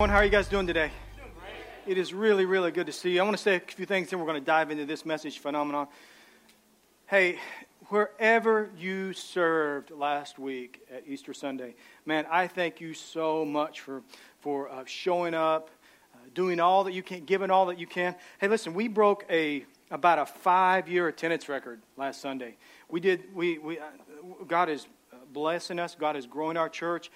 How are you guys doing today? It is really, really good to see you. I want to say a few things, then we're going to dive into this message phenomenon. Hey, wherever you served last week at Easter Sunday, man, I thank you so much for, for uh, showing up, uh, doing all that you can, giving all that you can. Hey, listen, we broke a about a five year attendance record last Sunday. We did, we, we, uh, God is blessing us, God is growing our church.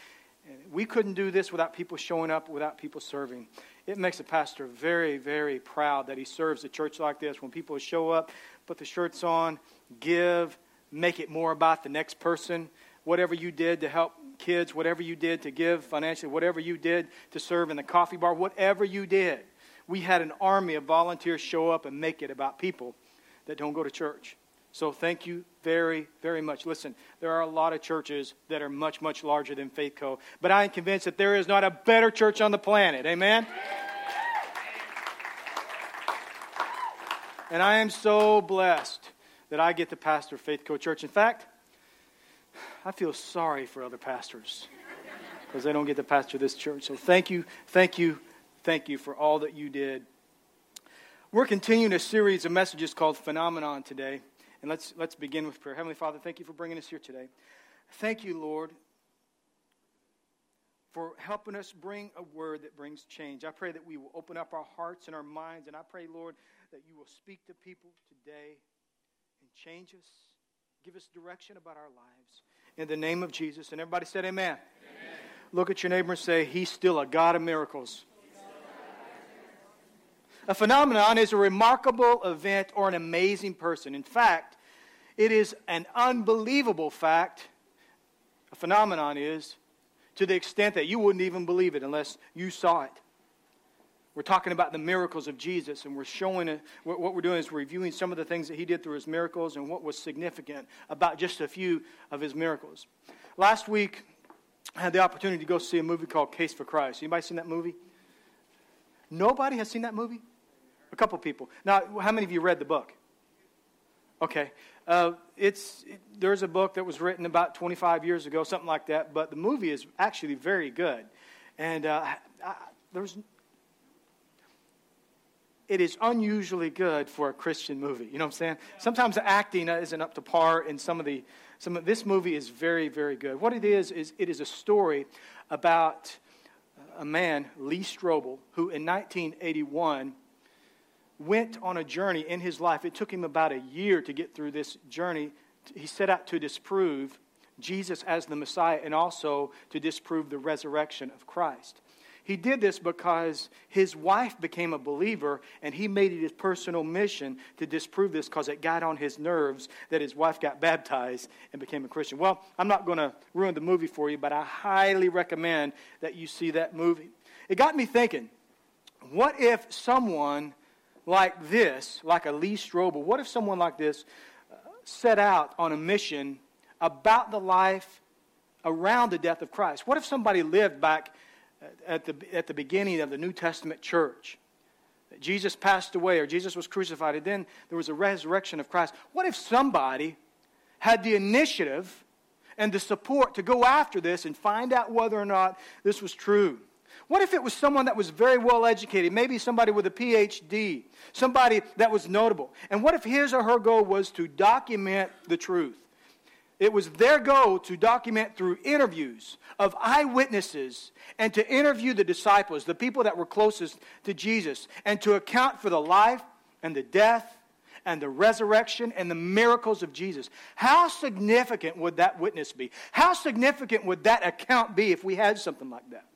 We couldn't do this without people showing up, without people serving. It makes a pastor very, very proud that he serves a church like this. When people show up, put the shirts on, give, make it more about the next person. Whatever you did to help kids, whatever you did to give financially, whatever you did to serve in the coffee bar, whatever you did. We had an army of volunteers show up and make it about people that don't go to church. So thank you very, very much. Listen, there are a lot of churches that are much, much larger than Faith Co. But I am convinced that there is not a better church on the planet. Amen? And I am so blessed that I get to pastor Faith Co. Church. In fact, I feel sorry for other pastors because they don't get to pastor this church. So thank you, thank you, thank you for all that you did. We're continuing a series of messages called Phenomenon today. And let's, let's begin with prayer. Heavenly Father, thank you for bringing us here today. Thank you, Lord, for helping us bring a word that brings change. I pray that we will open up our hearts and our minds. And I pray, Lord, that you will speak to people today and change us, give us direction about our lives. In the name of Jesus. And everybody said, Amen. amen. Look at your neighbor and say, He's still a God of miracles. A phenomenon is a remarkable event or an amazing person. In fact, it is an unbelievable fact. A phenomenon is to the extent that you wouldn't even believe it unless you saw it. We're talking about the miracles of Jesus, and we're showing it. What we're doing is reviewing some of the things that he did through his miracles and what was significant about just a few of his miracles. Last week, I had the opportunity to go see a movie called Case for Christ. Anybody seen that movie? Nobody has seen that movie? A couple people. Now, how many of you read the book? Okay. Uh, it's, it, there's a book that was written about 25 years ago, something like that, but the movie is actually very good. And uh, I, there's, it is unusually good for a Christian movie. You know what I'm saying? Sometimes the acting isn't up to par in some of the. Some of, this movie is very, very good. What it is is it is a story about a man, Lee Strobel, who in 1981 went on a journey in his life. It took him about a year to get through this journey. He set out to disprove Jesus as the Messiah and also to disprove the resurrection of Christ. He did this because his wife became a believer and he made it his personal mission to disprove this because it got on his nerves that his wife got baptized and became a Christian. Well, I'm not going to ruin the movie for you, but I highly recommend that you see that movie. It got me thinking what if someone like this, like a Lee Strobel, what if someone like this uh, set out on a mission about the life around the death of Christ? What if somebody lived back at the, at the beginning of the New Testament church? Jesus passed away or Jesus was crucified, and then there was a resurrection of Christ. What if somebody had the initiative and the support to go after this and find out whether or not this was true? What if it was someone that was very well educated, maybe somebody with a PhD, somebody that was notable? And what if his or her goal was to document the truth? It was their goal to document through interviews of eyewitnesses and to interview the disciples, the people that were closest to Jesus, and to account for the life and the death and the resurrection and the miracles of Jesus. How significant would that witness be? How significant would that account be if we had something like that?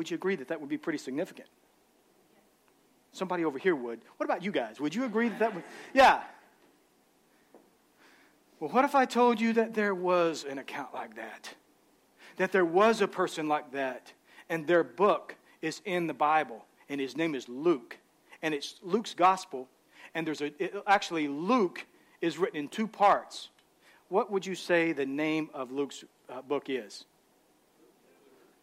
Would you agree that that would be pretty significant? Somebody over here would. What about you guys? Would you agree that that would? Yeah. Well, what if I told you that there was an account like that? That there was a person like that, and their book is in the Bible, and his name is Luke. And it's Luke's gospel, and there's a, it, actually, Luke is written in two parts. What would you say the name of Luke's uh, book is?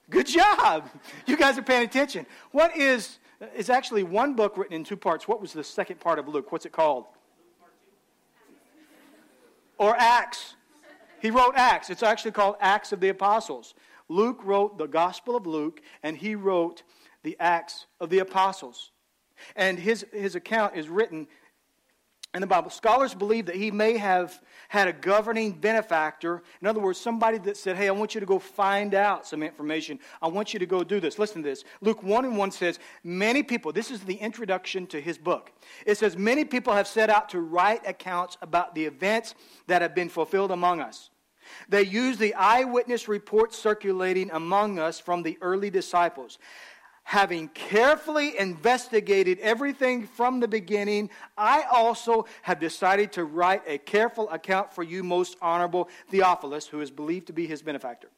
Good job. You guys are paying attention. What is, is actually one book written in two parts. What was the second part of Luke? What's it called? Or Acts. He wrote Acts. It's actually called Acts of the Apostles. Luke wrote the Gospel of Luke, and he wrote the Acts of the Apostles. And his, his account is written in the Bible. Scholars believe that he may have had a governing benefactor. In other words, somebody that said, Hey, I want you to go find out some information. I want you to go do this. Listen to this. Luke 1 and 1 says, Many people, this is the introduction to his book. It says, Many people have set out to write accounts about the events that have been fulfilled among us. They use the eyewitness reports circulating among us from the early disciples having carefully investigated everything from the beginning, I also have decided to write a careful account for you, most honorable Theophilus, who is believed to be his benefactor,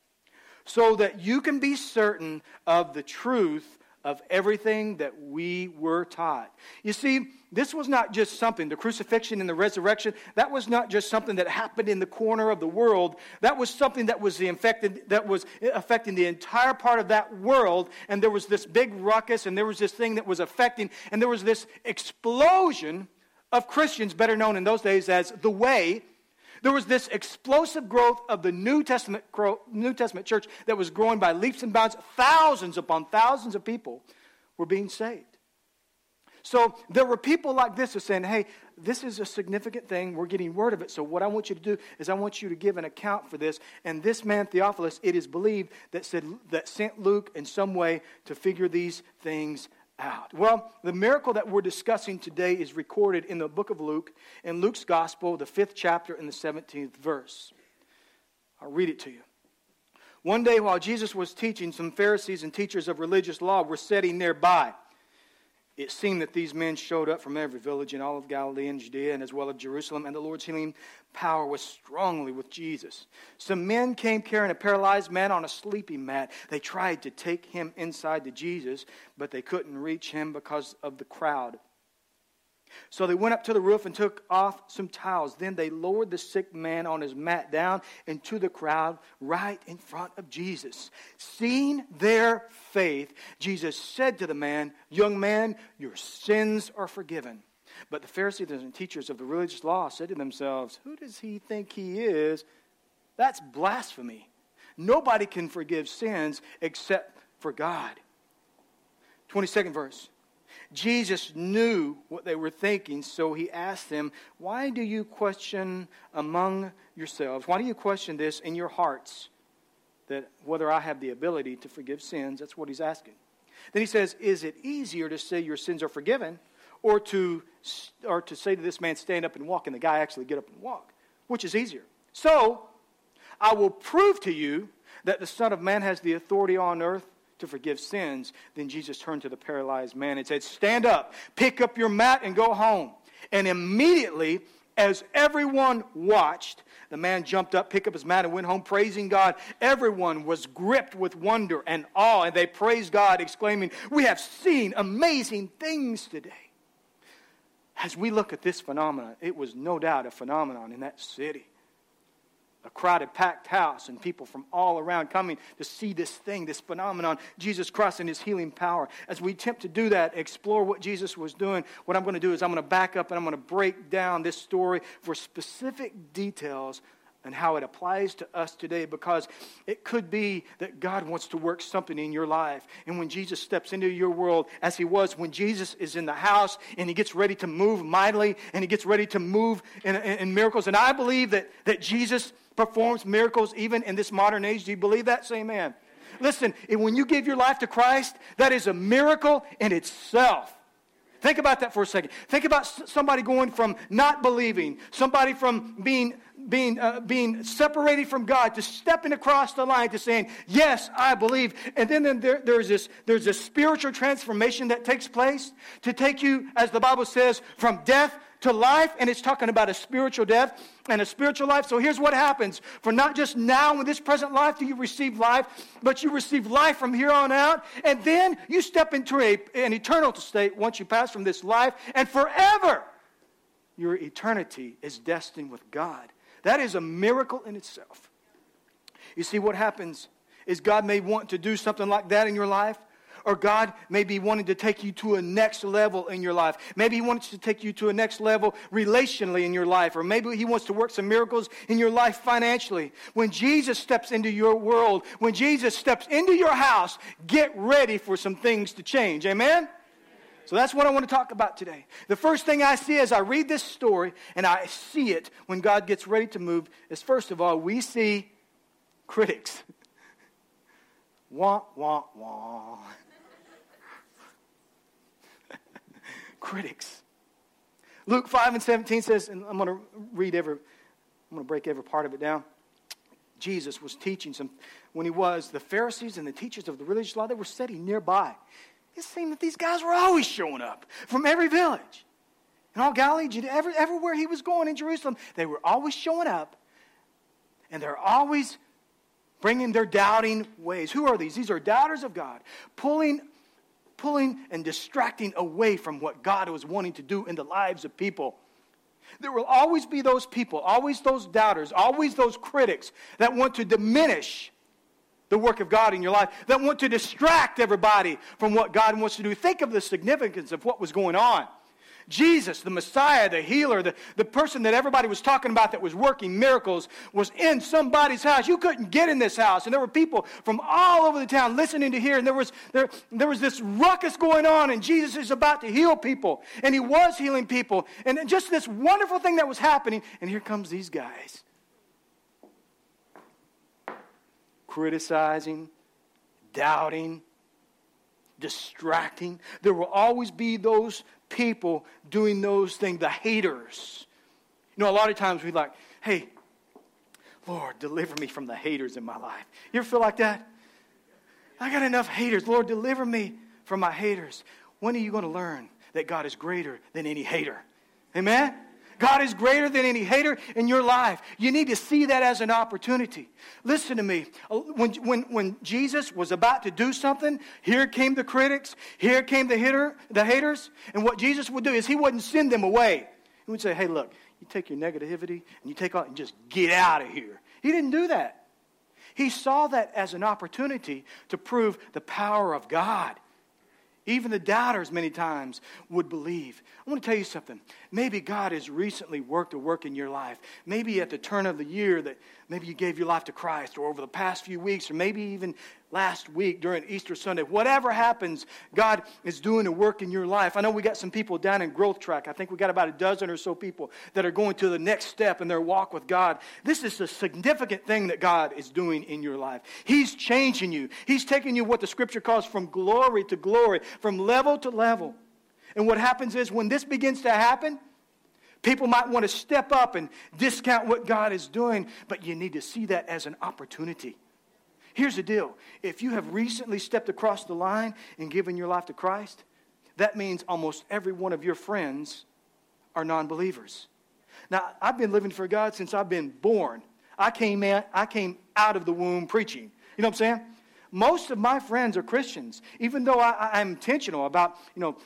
so that you can be certain of the truth of everything that we were taught. You see, this was not just something, the crucifixion and the resurrection, that was not just something that happened in the corner of the world. That was something that was, the infected, that was affecting the entire part of that world. And there was this big ruckus, and there was this thing that was affecting, and there was this explosion of Christians, better known in those days as the Way, there was this explosive growth of the New Testament, New Testament church that was growing by leaps and bounds. Thousands upon thousands of people were being saved. So there were people like this who saying, hey, this is a significant thing. We're getting word of it. So what I want you to do is I want you to give an account for this. And this man, Theophilus, it is believed that, said, that sent Luke in some way to figure these things out? Well, the miracle that we're discussing today is recorded in the book of Luke, in Luke's gospel, the fifth chapter and the 17th verse. I'll read it to you. One day while Jesus was teaching, some Pharisees and teachers of religious law were sitting nearby it seemed that these men showed up from every village in all of Galilee and Judea and as well as Jerusalem, and the Lord's healing power was strongly with Jesus. Some men came carrying a paralyzed man on a sleeping mat. They tried to take him inside to Jesus, but they couldn't reach him because of the crowd. So they went up to the roof and took off some towels. Then they lowered the sick man on his mat down into the crowd right in front of Jesus. Seeing their faith, Jesus said to the man, Young man, your sins are forgiven. But the Pharisees and teachers of the religious law said to themselves, Who does he think he is? That's blasphemy. Nobody can forgive sins except for God. 22nd verse. Jesus knew what they were thinking, so he asked them, Why do you question among yourselves? Why do you question this in your hearts? That whether I have the ability to forgive sins, that's what he's asking. Then he says, Is it easier to say your sins are forgiven or to, or to say to this man, Stand up and walk, and the guy actually get up and walk? Which is easier? So, I will prove to you that the Son of Man has the authority on earth to forgive sins, then Jesus turned to the paralyzed man and said, Stand up, pick up your mat, and go home. And immediately, as everyone watched, the man jumped up, picked up his mat, and went home praising God. Everyone was gripped with wonder and awe, and they praised God, exclaiming, We have seen amazing things today. As we look at this phenomenon, it was no doubt a phenomenon in that city a crowded, packed house, and people from all around coming to see this thing, this phenomenon, Jesus Christ and his healing power. As we attempt to do that, explore what Jesus was doing, what I'm going to do is I'm going to back up and I'm going to break down this story for specific details and how it applies to us today because it could be that God wants to work something in your life. And when Jesus steps into your world, as he was when Jesus is in the house and he gets ready to move mightily and he gets ready to move in, in, in miracles. And I believe that, that Jesus performs miracles even in this modern age. Do you believe that? Say amen. Listen, when you give your life to Christ, that is a miracle in itself. Think about that for a second. Think about somebody going from not believing, somebody from being being, uh, being separated from God to stepping across the line to saying, Yes, I believe. And then, then there, there's, this, there's this spiritual transformation that takes place to take you, as the Bible says, from death to life. And it's talking about a spiritual death and a spiritual life. So here's what happens for not just now in this present life do you receive life, but you receive life from here on out. And then you step into a, an eternal state once you pass from this life, and forever your eternity is destined with God. That is a miracle in itself. You see, what happens is God may want to do something like that in your life, Or God may be wanting to take you to a next level in your life. Maybe He wants to take you to a next level relationally in your life. Or maybe He wants to work some miracles in your life financially. When Jesus steps into your world, when Jesus steps into your house, get ready for some things to change. Amen? So that's what I want to talk about today. The first thing I see as I read this story and I see it when God gets ready to move is first of all, we see critics. wah, wah, wah. Critics. Luke 5 and 17 says, and I'm going to read every, I'm going to break every part of it down. Jesus was teaching some, when he was, the Pharisees and the teachers of the religious law, they were sitting nearby. It seemed that these guys were always showing up from every village. In all Galilee, every, everywhere he was going in Jerusalem, they were always showing up. And they're always bringing their doubting ways. Who are these? These are doubters of God, pulling, pulling and distracting away from what God was wanting to do in the lives of people. There will always be those people, always those doubters, always those critics that want to diminish the work of God in your life, that want to distract everybody from what God wants to do. Think of the significance of what was going on. Jesus, the Messiah, the healer, the, the person that everybody was talking about that was working miracles, was in somebody's house. You couldn't get in this house. And there were people from all over the town listening to hear. And there was, there, there was this ruckus going on, and Jesus is about to heal people. And he was healing people. And just this wonderful thing that was happening. And here comes these guys criticizing, doubting, distracting. There will always be those people doing those things, the haters. You know, a lot of times we like, hey, Lord, deliver me from the haters in my life. You ever feel like that? I got enough haters. Lord, deliver me from my haters. When are you going to learn that God is greater than any hater? Amen? God is greater than any hater in your life. You need to see that as an opportunity. Listen to me. Uh, when, when, when Jesus was about to do something, here came the critics, here came the, hitter, the haters. And what Jesus would do is he wouldn't send them away. He would say, hey, look, you take your negativity and you take off and just get out of here. He didn't do that. He saw that as an opportunity to prove the power of God. Even the doubters, many times, would believe. I want to tell you something. Maybe God has recently worked a work in your life. Maybe at the turn of the year that maybe you gave your life to Christ, or over the past few weeks, or maybe even last week during Easter Sunday. Whatever happens, God is doing a work in your life. I know we got some people down in Growth Track. I think we got about a dozen or so people that are going to the next step in their walk with God. This is a significant thing that God is doing in your life. He's changing you, He's taking you what the scripture calls from glory to glory, from level to level. And what happens is when this begins to happen, People might want to step up and discount what God is doing, but you need to see that as an opportunity. Here's the deal if you have recently stepped across the line and given your life to Christ, that means almost every one of your friends are non believers. Now, I've been living for God since I've been born. I came, in, I came out of the womb preaching. You know what I'm saying? Most of my friends are Christians, even though I, I'm intentional about, you know,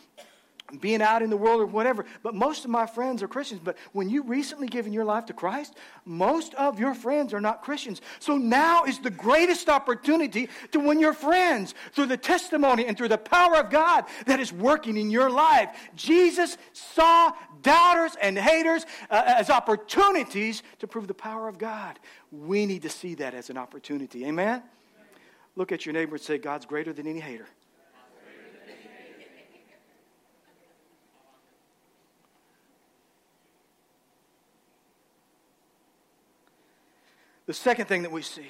being out in the world or whatever. But most of my friends are Christians. But when you recently given your life to Christ, most of your friends are not Christians. So now is the greatest opportunity to win your friends through the testimony and through the power of God that is working in your life. Jesus saw doubters and haters uh, as opportunities to prove the power of God. We need to see that as an opportunity. Amen? Look at your neighbor and say, God's greater than any hater. The second thing that we see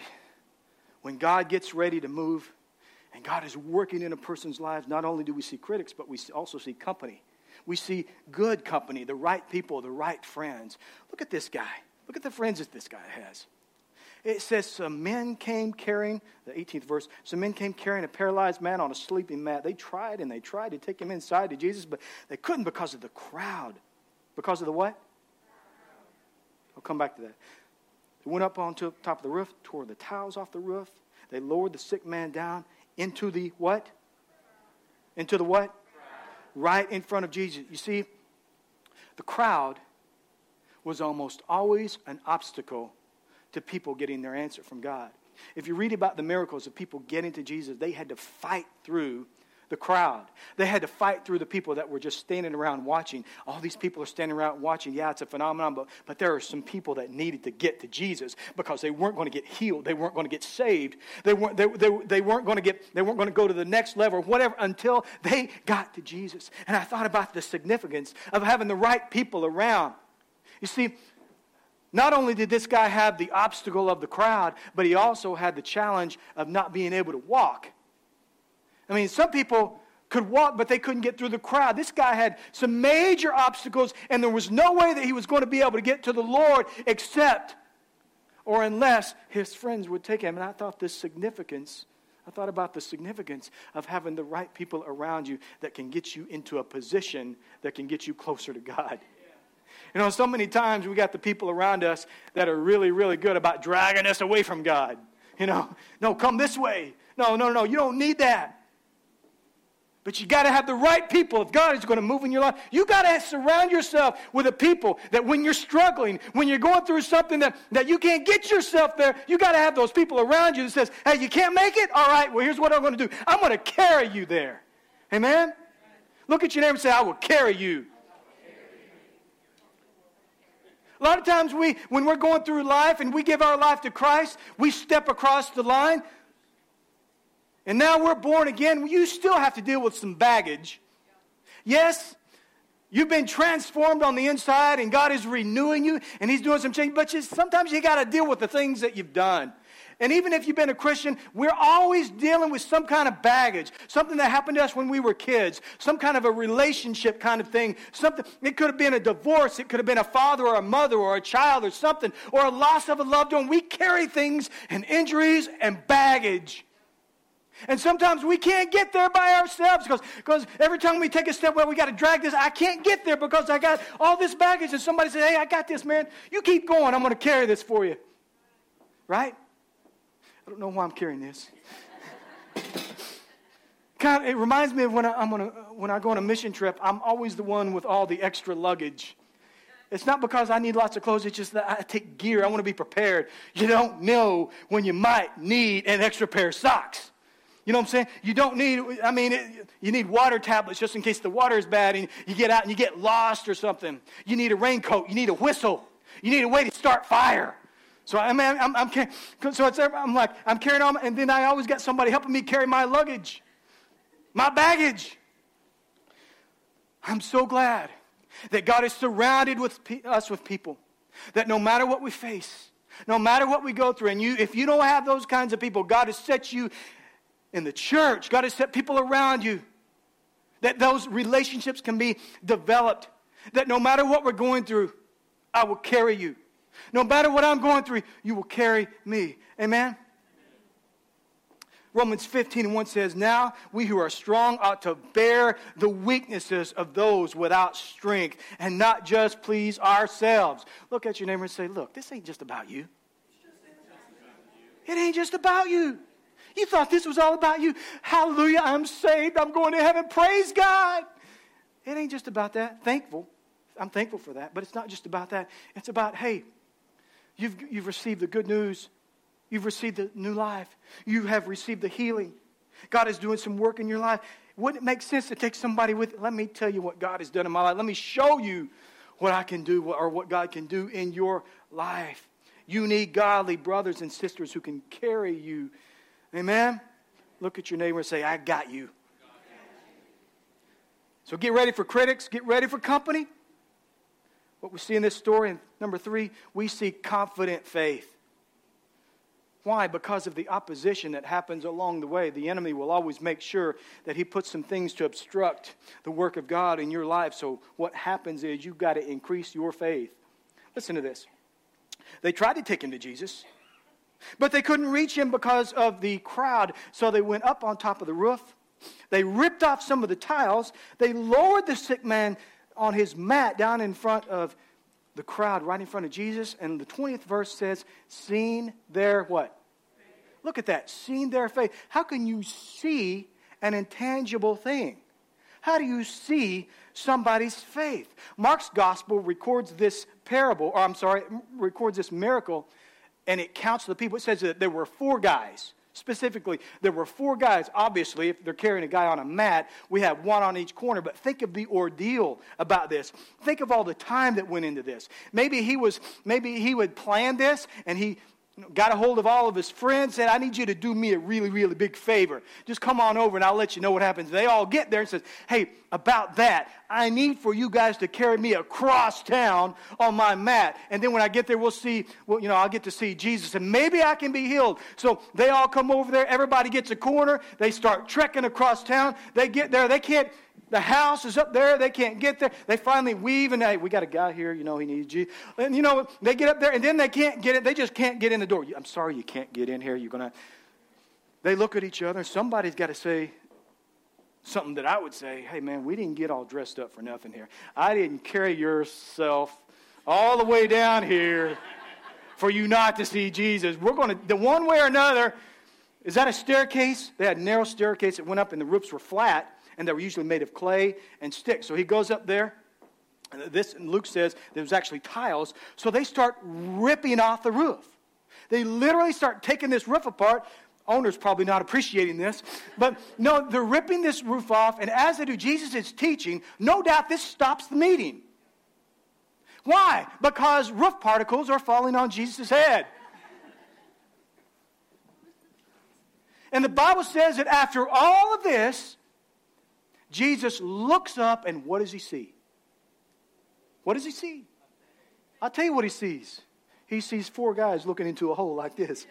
when God gets ready to move and God is working in a person's life, not only do we see critics, but we also see company. We see good company, the right people, the right friends. Look at this guy. Look at the friends that this guy has. It says, Some men came carrying, the 18th verse, some men came carrying a paralyzed man on a sleeping mat. They tried and they tried to take him inside to Jesus, but they couldn't because of the crowd. Because of the what? I'll come back to that. They went up onto top of the roof, tore the tiles off the roof. They lowered the sick man down into the what? Into the what? Right in front of Jesus. You see, the crowd was almost always an obstacle to people getting their answer from God. If you read about the miracles of people getting to Jesus, they had to fight through the crowd. They had to fight through the people that were just standing around watching. All these people are standing around watching. Yeah, it's a phenomenon, but, but there are some people that needed to get to Jesus because they weren't going to get healed. They weren't going to get saved. They weren't, they, they, they weren't going to get, they weren't going to go to the next level or whatever until they got to Jesus. And I thought about the significance of having the right people around. You see, not only did this guy have the obstacle of the crowd, but he also had the challenge of not being able to walk. I mean, some people could walk, but they couldn't get through the crowd. This guy had some major obstacles, and there was no way that he was going to be able to get to the Lord except or unless his friends would take him. And I thought the significance, I thought about the significance of having the right people around you that can get you into a position that can get you closer to God. You know, so many times we got the people around us that are really, really good about dragging us away from God. You know, no, come this way. No, no, no, you don't need that. But you got to have the right people if God is going to move in your life. You got to surround yourself with the people that when you're struggling, when you're going through something that, that you can't get yourself there, you got to have those people around you that says, hey, you can't make it? All right, well, here's what I'm going to do. I'm going to carry you there. Amen? Look at your neighbor and say, I will carry you. A lot of times we, when we're going through life and we give our life to Christ, we step across the line. And now we're born again. You still have to deal with some baggage. Yes, you've been transformed on the inside and God is renewing you and He's doing some change, but just, sometimes you got to deal with the things that you've done. And even if you've been a Christian, we're always dealing with some kind of baggage, something that happened to us when we were kids, some kind of a relationship kind of thing. Something it could have been a divorce, it could have been a father or a mother or a child or something, or a loss of a loved one. We carry things and injuries and baggage. And sometimes we can't get there by ourselves because, every time we take a step, well, we got to drag this. I can't get there because I got all this baggage. And somebody says, hey, I got this, man. You keep going. I'm going to carry this for you. Right? I don't know why I'm carrying this. kind of, it reminds me of when I, I'm on a, when I go on a mission trip, I'm always the one with all the extra luggage. It's not because I need lots of clothes, it's just that I take gear. I want to be prepared. You don't know when you might need an extra pair of socks. You know what I'm saying? You don't need, I mean, it, you need water tablets just in case the water is bad and you get out and you get lost or something. You need a raincoat. You need a whistle. You need a way to start fire. So I mean, I'm, I'm, I'm, so it's, I'm like, I'm carrying on, and then I always got somebody helping me carry my luggage, my baggage. I'm so glad that God has surrounded with us with people that no matter what we face, no matter what we go through, and you, if you don't have those kinds of people, God has set you in the church. God has set people around you that those relationships can be developed. That no matter what we're going through, I will carry you. No matter what I'm going through, you will carry me. Amen? Romans 15 and 1 says, Now we who are strong ought to bear the weaknesses of those without strength and not just please ourselves. Look at your neighbor and say, Look, this ain't just about you. It ain't just about you. You thought this was all about you. Hallelujah, I'm saved. I'm going to heaven. Praise God. It ain't just about that. Thankful. I'm thankful for that. But it's not just about that. It's about, hey, You've, you've received the good news. You've received the new life. You have received the healing. God is doing some work in your life. Wouldn't it make sense to take somebody with? Let me tell you what God has done in my life. Let me show you what I can do or what God can do in your life. You need godly brothers and sisters who can carry you. Amen? Look at your neighbor and say, I got you. So get ready for critics, get ready for company. What we see in this story, number three, we see confident faith. Why? Because of the opposition that happens along the way. The enemy will always make sure that he puts some things to obstruct the work of God in your life. So, what happens is you've got to increase your faith. Listen to this. They tried to take him to Jesus, but they couldn't reach him because of the crowd. So, they went up on top of the roof. They ripped off some of the tiles. They lowered the sick man on his mat down in front of the crowd, right in front of Jesus. And the 20th verse says, Seen their what? Look at that. Seen their faith. How can you see an intangible thing? How do you see somebody's faith? Mark's gospel records this parable, or I'm sorry, records this miracle, and it counts the people. It says that there were four guys. Specifically, there were four guys. Obviously, if they're carrying a guy on a mat, we have one on each corner. But think of the ordeal about this. Think of all the time that went into this. Maybe he was, maybe he would plan this and he got a hold of all of his friends, said, I need you to do me a really, really big favor. Just come on over and I'll let you know what happens. They all get there and says, Hey, about that, I need for you guys to carry me across town on my mat. And then when I get there, we'll see, well, you know, I'll get to see Jesus and maybe I can be healed. So they all come over there, everybody gets a corner, they start trekking across town. They get there, they can't the house is up there. They can't get there. They finally weave and hey, we got a guy here. You know, he needs you. And you know, they get up there and then they can't get it. They just can't get in the door. I'm sorry, you can't get in here. You're gonna. They look at each other. Somebody's got to say something that I would say. Hey, man, we didn't get all dressed up for nothing here. I didn't carry yourself all the way down here for you not to see Jesus. We're going to, the one way or another, is that a staircase? They had a narrow staircase that went up and the roofs were flat and they were usually made of clay and sticks. So he goes up there. This Luke says there was actually tiles. So they start ripping off the roof. They literally start taking this roof apart. Owner's probably not appreciating this, but no, they're ripping this roof off, and as they do, Jesus is teaching. No doubt this stops the meeting. Why? Because roof particles are falling on Jesus' head. And the Bible says that after all of this, Jesus looks up and what does he see? What does he see? I'll tell you what he sees. He sees four guys looking into a hole like this.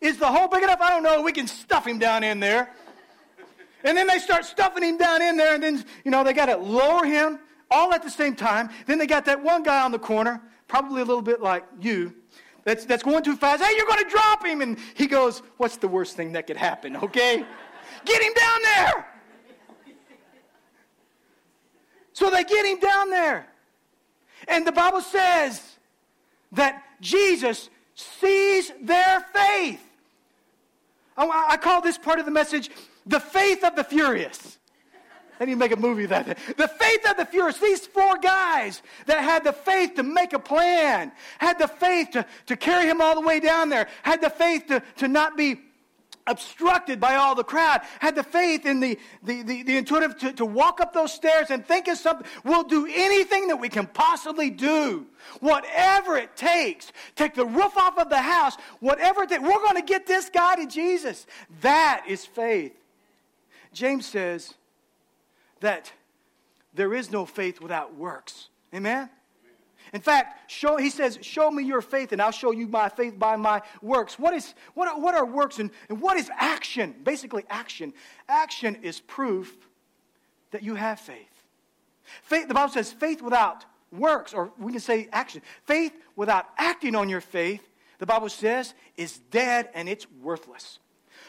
Is the hole big enough? I don't know. We can stuff him down in there. And then they start stuffing him down in there, and then, you know, they got to lower him all at the same time. Then they got that one guy on the corner, probably a little bit like you, that's, that's going too fast. Hey, you're going to drop him. And he goes, What's the worst thing that could happen, okay? Get him down there. So they get him down there. And the Bible says that Jesus sees their faith. I, call this part of the message the faith of the furious. I need to make a movie of that. The faith of the furious. These four guys that had the faith to make a plan, had the faith to, to carry him all the way down there, had the faith to, to not be obstructed by all the crowd, had the faith in the, the, the, the intuitive to, to walk up those stairs and think of something. We'll do anything that we can possibly do. Whatever it takes. Take the roof off of the house. Whatever it takes. We're going to get this guy to Jesus. That is faith. James says that there is no faith without works. Amen? In fact, show, he says, Show me your faith, and I'll show you my faith by my works. What, is, what, are, what are works, and, and what is action? Basically, action. Action is proof that you have faith. Faith, the Bible says, faith without works, or we can say action. Faith without acting on your faith, the Bible says, is dead and it's worthless.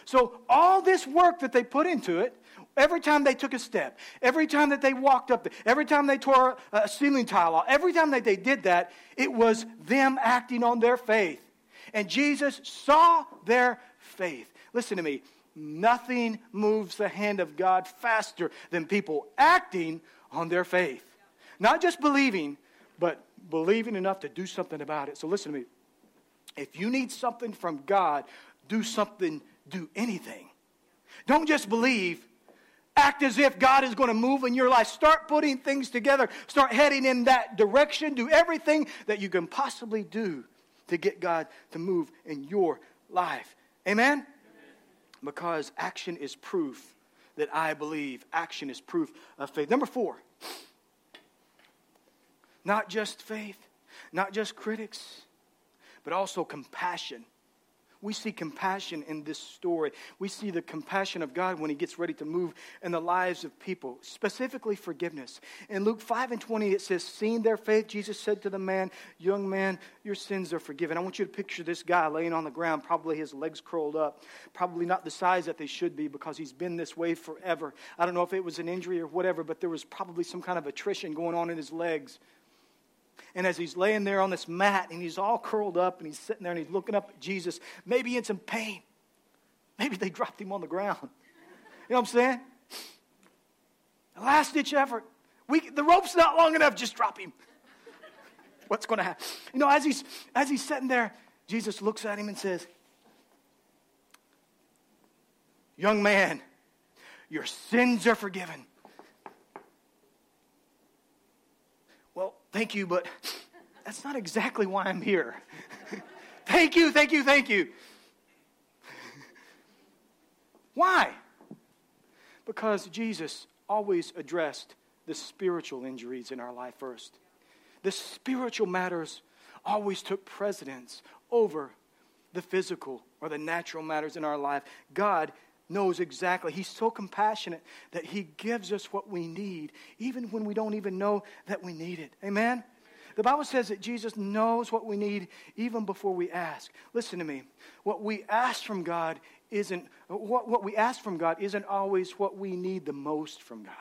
So, all this work that they put into it, Every time they took a step, every time that they walked up, every time they tore a ceiling tile off, every time that they did that, it was them acting on their faith. And Jesus saw their faith. Listen to me. Nothing moves the hand of God faster than people acting on their faith. Not just believing, but believing enough to do something about it. So listen to me. If you need something from God, do something, do anything. Don't just believe, Act as if God is going to move in your life. Start putting things together. Start heading in that direction. Do everything that you can possibly do to get God to move in your life. Amen? Amen? Because action is proof that I believe. Action is proof of faith. Number four, not just faith, not just critics, but also compassion we see compassion in this story. We see the compassion of God when He gets ready to move in the lives of people, specifically forgiveness. In Luke 5 and 20, it says, Seeing their faith, Jesus said to the man, Young man, your sins are forgiven. I want you to picture this guy laying on the ground, probably his legs curled up, probably not the size that they should be because he's been this way forever. I don't know if it was an injury or whatever, but there was probably some kind of attrition going on in his legs. And as he's laying there on this mat and he's all curled up and he's sitting there and he's looking up at Jesus, maybe in some pain. Maybe they dropped him on the ground. You know what I'm saying? last ditch effort. We, the rope's not long enough, just drop him. What's going to happen? You know, as he's, as he's sitting there, Jesus looks at him and says, Young man, your sins are forgiven. Well, thank you, but that's not exactly why I'm here. thank you, thank you, thank you. why? Because Jesus always addressed the spiritual injuries in our life first. The spiritual matters always took precedence over the physical or the natural matters in our life. God knows exactly. He's so compassionate that He gives us what we need, even when we don't even know that we need it. Amen? The Bible says that Jesus knows what we need even before we ask. Listen to me. What we ask from God isn't what, what we ask from God isn't always what we need the most from God.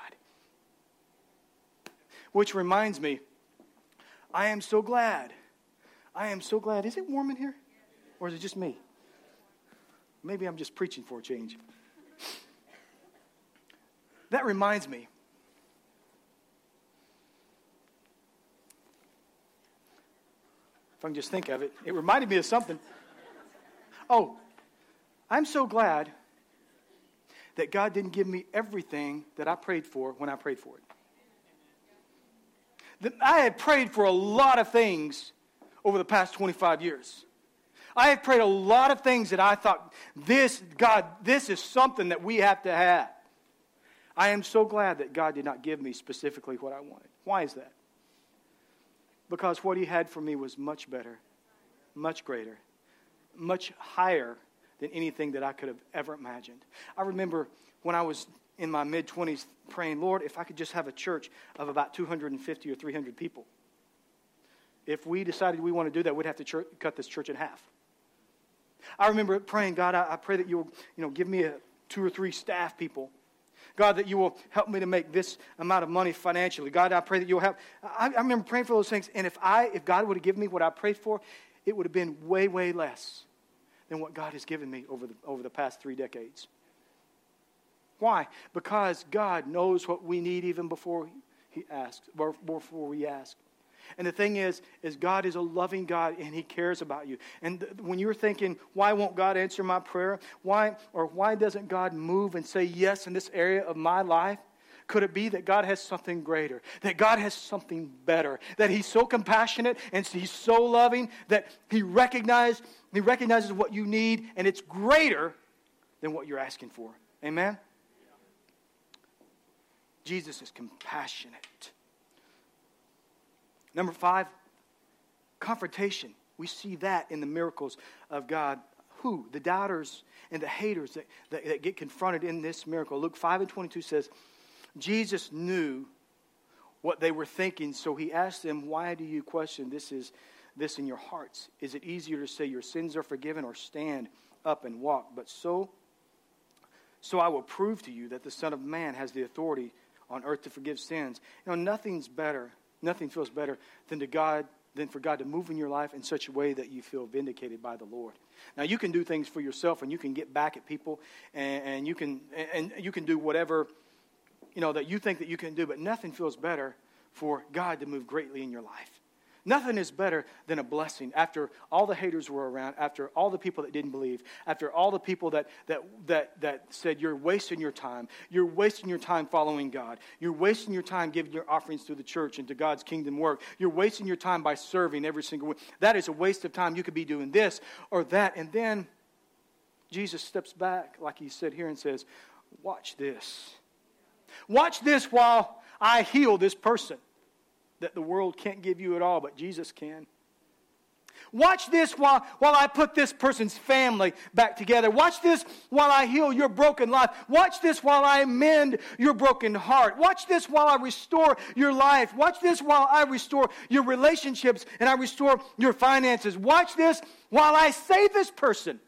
Which reminds me, I am so glad. I am so glad. Is it warm in here? Or is it just me? Maybe I'm just preaching for a change. That reminds me. If I can just think of it, it reminded me of something. Oh, I'm so glad that God didn't give me everything that I prayed for when I prayed for it. I had prayed for a lot of things over the past 25 years. I have prayed a lot of things that I thought, this, God, this is something that we have to have. I am so glad that God did not give me specifically what I wanted. Why is that? Because what He had for me was much better, much greater, much higher than anything that I could have ever imagined. I remember when I was in my mid 20s praying, Lord, if I could just have a church of about 250 or 300 people. If we decided we want to do that, we'd have to church, cut this church in half. I remember praying, God, I, I pray that you'll you know, give me a, two or three staff people. God, that you will help me to make this amount of money financially. God, I pray that you'll help. I, I remember praying for those things, and if I, if God would have given me what I prayed for, it would have been way, way less than what God has given me over the, over the past three decades. Why? Because God knows what we need even before He asks, before we ask. And the thing is, is God is a loving God and He cares about you. And th- when you're thinking, why won't God answer my prayer? Why or why doesn't God move and say yes in this area of my life? Could it be that God has something greater? That God has something better? That He's so compassionate and He's so loving that He recognizes He recognizes what you need and it's greater than what you're asking for. Amen. Jesus is compassionate. Number five, confrontation. We see that in the miracles of God. Who? The doubters and the haters that, that, that, get confronted in this miracle. Luke 5 and 22 says, Jesus knew what they were thinking, so he asked them, Why do you question this is this in your hearts? Is it easier to say your sins are forgiven or stand up and walk? But so so I will prove to you that the Son of Man has the authority on earth to forgive sins. You know, nothing's better Nothing feels better than to God than for God to move in your life in such a way that you feel vindicated by the Lord. Now you can do things for yourself and you can get back at people and, and you can and you can do whatever you know that you think that you can do, but nothing feels better for God to move greatly in your life. Nothing is better than a blessing after all the haters were around, after all the people that didn't believe, after all the people that, that, that, that said, You're wasting your time. You're wasting your time following God. You're wasting your time giving your offerings to the church and to God's kingdom work. You're wasting your time by serving every single week. That is a waste of time. You could be doing this or that. And then Jesus steps back, like he said here, and says, Watch this. Watch this while I heal this person that the world can't give you at all, but Jesus can. Watch this while, while I put this person's family back together. Watch this while I heal your broken life. Watch this while I mend your broken heart. Watch this while I restore your life. Watch this while I restore your relationships and I restore your finances. Watch this while I save this person.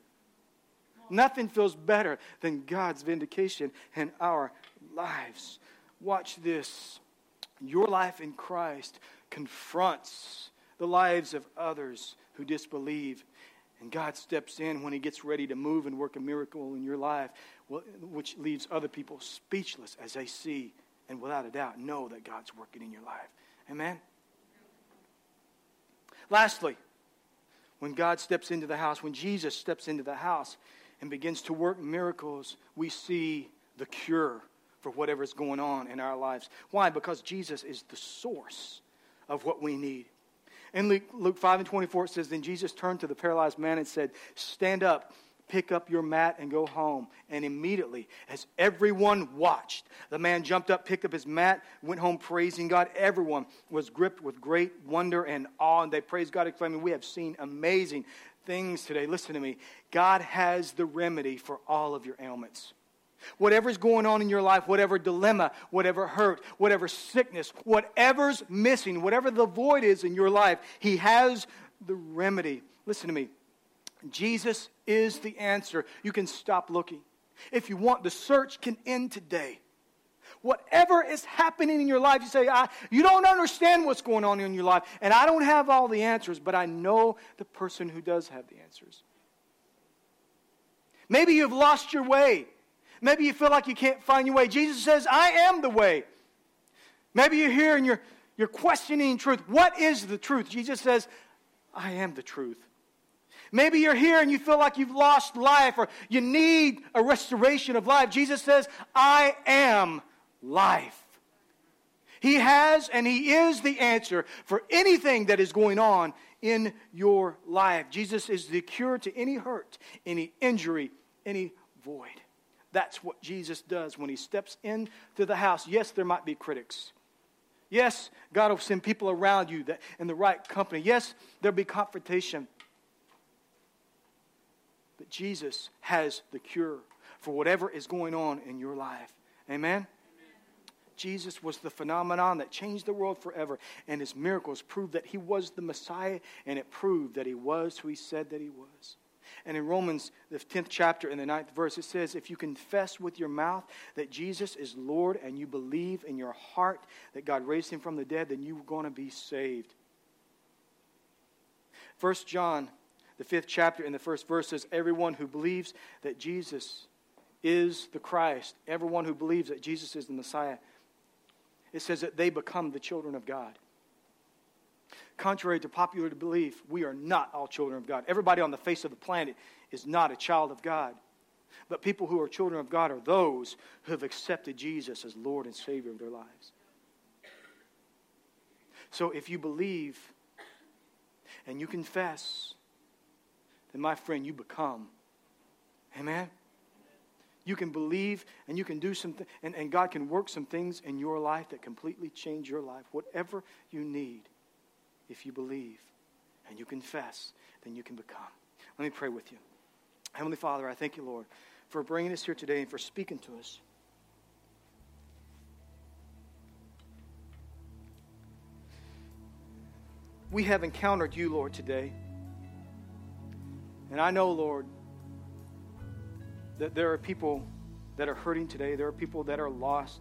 Nothing feels better than God's vindication in our lives. Watch this your life in Christ confronts the lives of others who disbelieve. And God steps in when He gets ready to move and work a miracle in your life, which leaves other people speechless as they see and without a doubt know that God's working in your life. Amen? Lastly, when God steps into the house, when Jesus steps into the house, and begins to work miracles, we see the cure for whatever's going on in our lives. Why? Because Jesus is the source of what we need. In Luke, Luke 5 and 24, it says, Then Jesus turned to the paralyzed man and said, Stand up, pick up your mat, and go home. And immediately, as everyone watched, the man jumped up, picked up his mat, went home praising God. Everyone was gripped with great wonder and awe, and they praised God, exclaiming, We have seen amazing things today. Listen to me. God has the remedy for all of your ailments. Whatever's going on in your life, whatever dilemma, whatever hurt, whatever sickness, whatever's missing, whatever the void is in your life, He has the remedy. Listen to me. Jesus is the answer. You can stop looking. If you want, the search can end today. Whatever is happening in your life, you say, I, You don't understand what's going on in your life, and I don't have all the answers, but I know the person who does have the answers. Maybe you've lost your way. Maybe you feel like you can't find your way. Jesus says, I am the way. Maybe you're here and you're, you're questioning truth. What is the truth? Jesus says, I am the truth. Maybe you're here and you feel like you've lost life or you need a restoration of life. Jesus says, I am life. He has and He is the answer for anything that is going on in your life. Jesus is the cure to any hurt, any injury, any void. That's what Jesus does when he steps into the house. Yes, there might be critics. Yes, God will send people around you that in the right company. Yes, there'll be confrontation. But Jesus has the cure for whatever is going on in your life. Amen? Amen? Jesus was the phenomenon that changed the world forever, and his miracles proved that he was the Messiah, and it proved that he was who he said that he was. And in Romans, the 10th chapter, in the ninth verse, it says, If you confess with your mouth that Jesus is Lord and you believe in your heart that God raised him from the dead, then you're going to be saved. First John, the fifth chapter, in the first verse says, Everyone who believes that Jesus is the Christ, everyone who believes that Jesus is the Messiah, it says that they become the children of God. Contrary to popular belief, we are not all children of God. Everybody on the face of the planet is not a child of God. But people who are children of God are those who have accepted Jesus as Lord and Savior of their lives. So if you believe and you confess, then my friend, you become. Amen? You can believe and you can do something, and, and God can work some things in your life that completely change your life. Whatever you need if you believe and you confess, then you can become. Let me pray with you. Heavenly Father, I thank you, Lord, for bringing us here today and for speaking to us. We have encountered you, Lord, today. And I know, Lord, that there are people that are hurting today. There are people that are lost.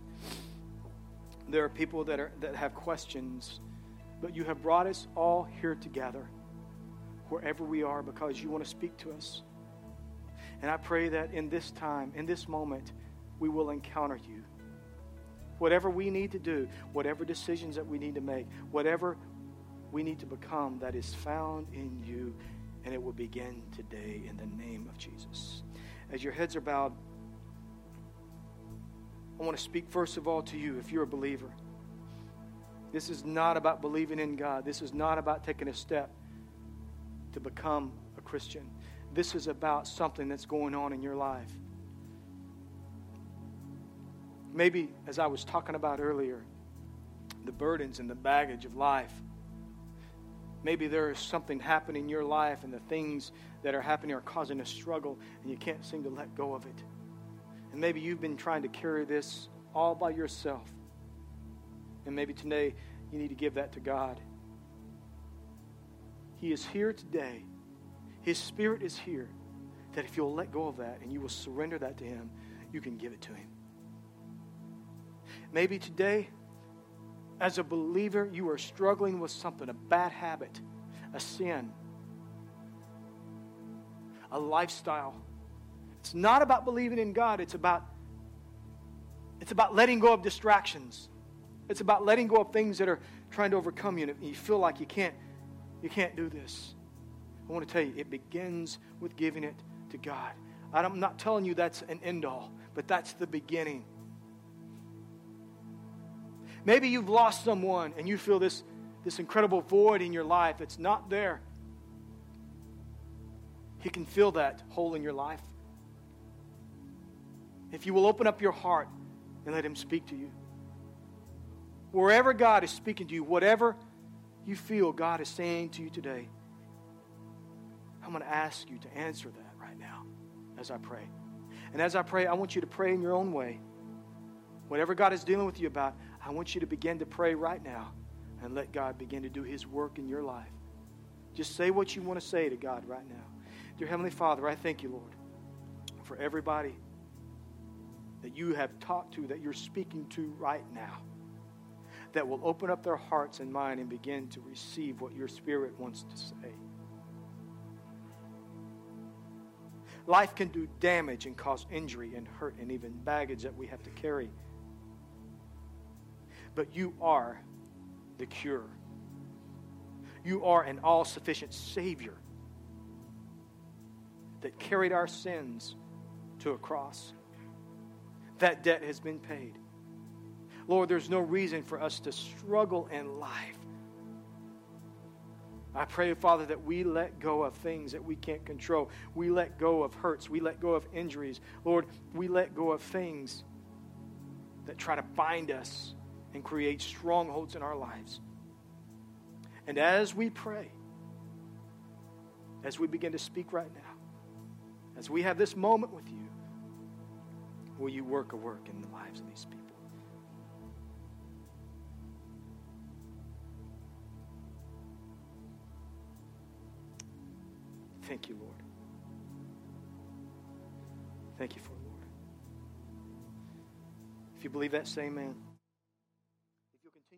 There are people that, are, that have questions but you have brought us all here together, wherever we are, because you want to speak to us. And I pray that in this time, in this moment, we will encounter you. Whatever we need to do, whatever decisions that we need to make, whatever we need to become that is found in you, and it will begin today in the name of Jesus. As your heads are bowed, I want to speak first of all to you if you're a believer. This is not about believing in God. This is not about taking a step to become a Christian. This is about something that's going on in your life. Maybe, as I was talking about earlier, the burdens and the baggage of life. Maybe there is something happening in your life, and the things that are happening are causing a struggle, and you can't seem to let go of it. And maybe you've been trying to carry this all by yourself. And maybe today you need to give that to God. He is here today. His Spirit is here. That if you'll let go of that and you will surrender that to Him, you can give it to Him. Maybe today, as a believer, you are struggling with something a bad habit, a sin, a lifestyle. It's not about believing in God, it's about, it's about letting go of distractions. It's about letting go of things that are trying to overcome you and you feel like you can't, you can't do this. I want to tell you, it begins with giving it to God. I'm not telling you that's an end all, but that's the beginning. Maybe you've lost someone and you feel this, this incredible void in your life. It's not there. He can fill that hole in your life. If you will open up your heart and let Him speak to you. Wherever God is speaking to you, whatever you feel God is saying to you today, I'm going to ask you to answer that right now as I pray. And as I pray, I want you to pray in your own way. Whatever God is dealing with you about, I want you to begin to pray right now and let God begin to do His work in your life. Just say what you want to say to God right now. Dear Heavenly Father, I thank you, Lord, for everybody that you have talked to, that you're speaking to right now, that will open up their hearts and mind and begin to receive what your Spirit wants to say. Life can do damage and cause injury and hurt and even baggage that we have to carry. But you are the cure. You are an all sufficient Savior that carried our sins to a cross. That debt has been paid. Lord, there's no reason for us to struggle in life I pray, Father, that we let go of things that we can't control. We let go of hurts. We let go of injuries. Lord, we let go of things that try to bind us and create strongholds in our lives. And as we pray, as we begin to speak right now, as we have this moment with you, will you work a work in the lives of these people? Thank you, Lord. Thank you for it, Lord. If you believe that, say amen.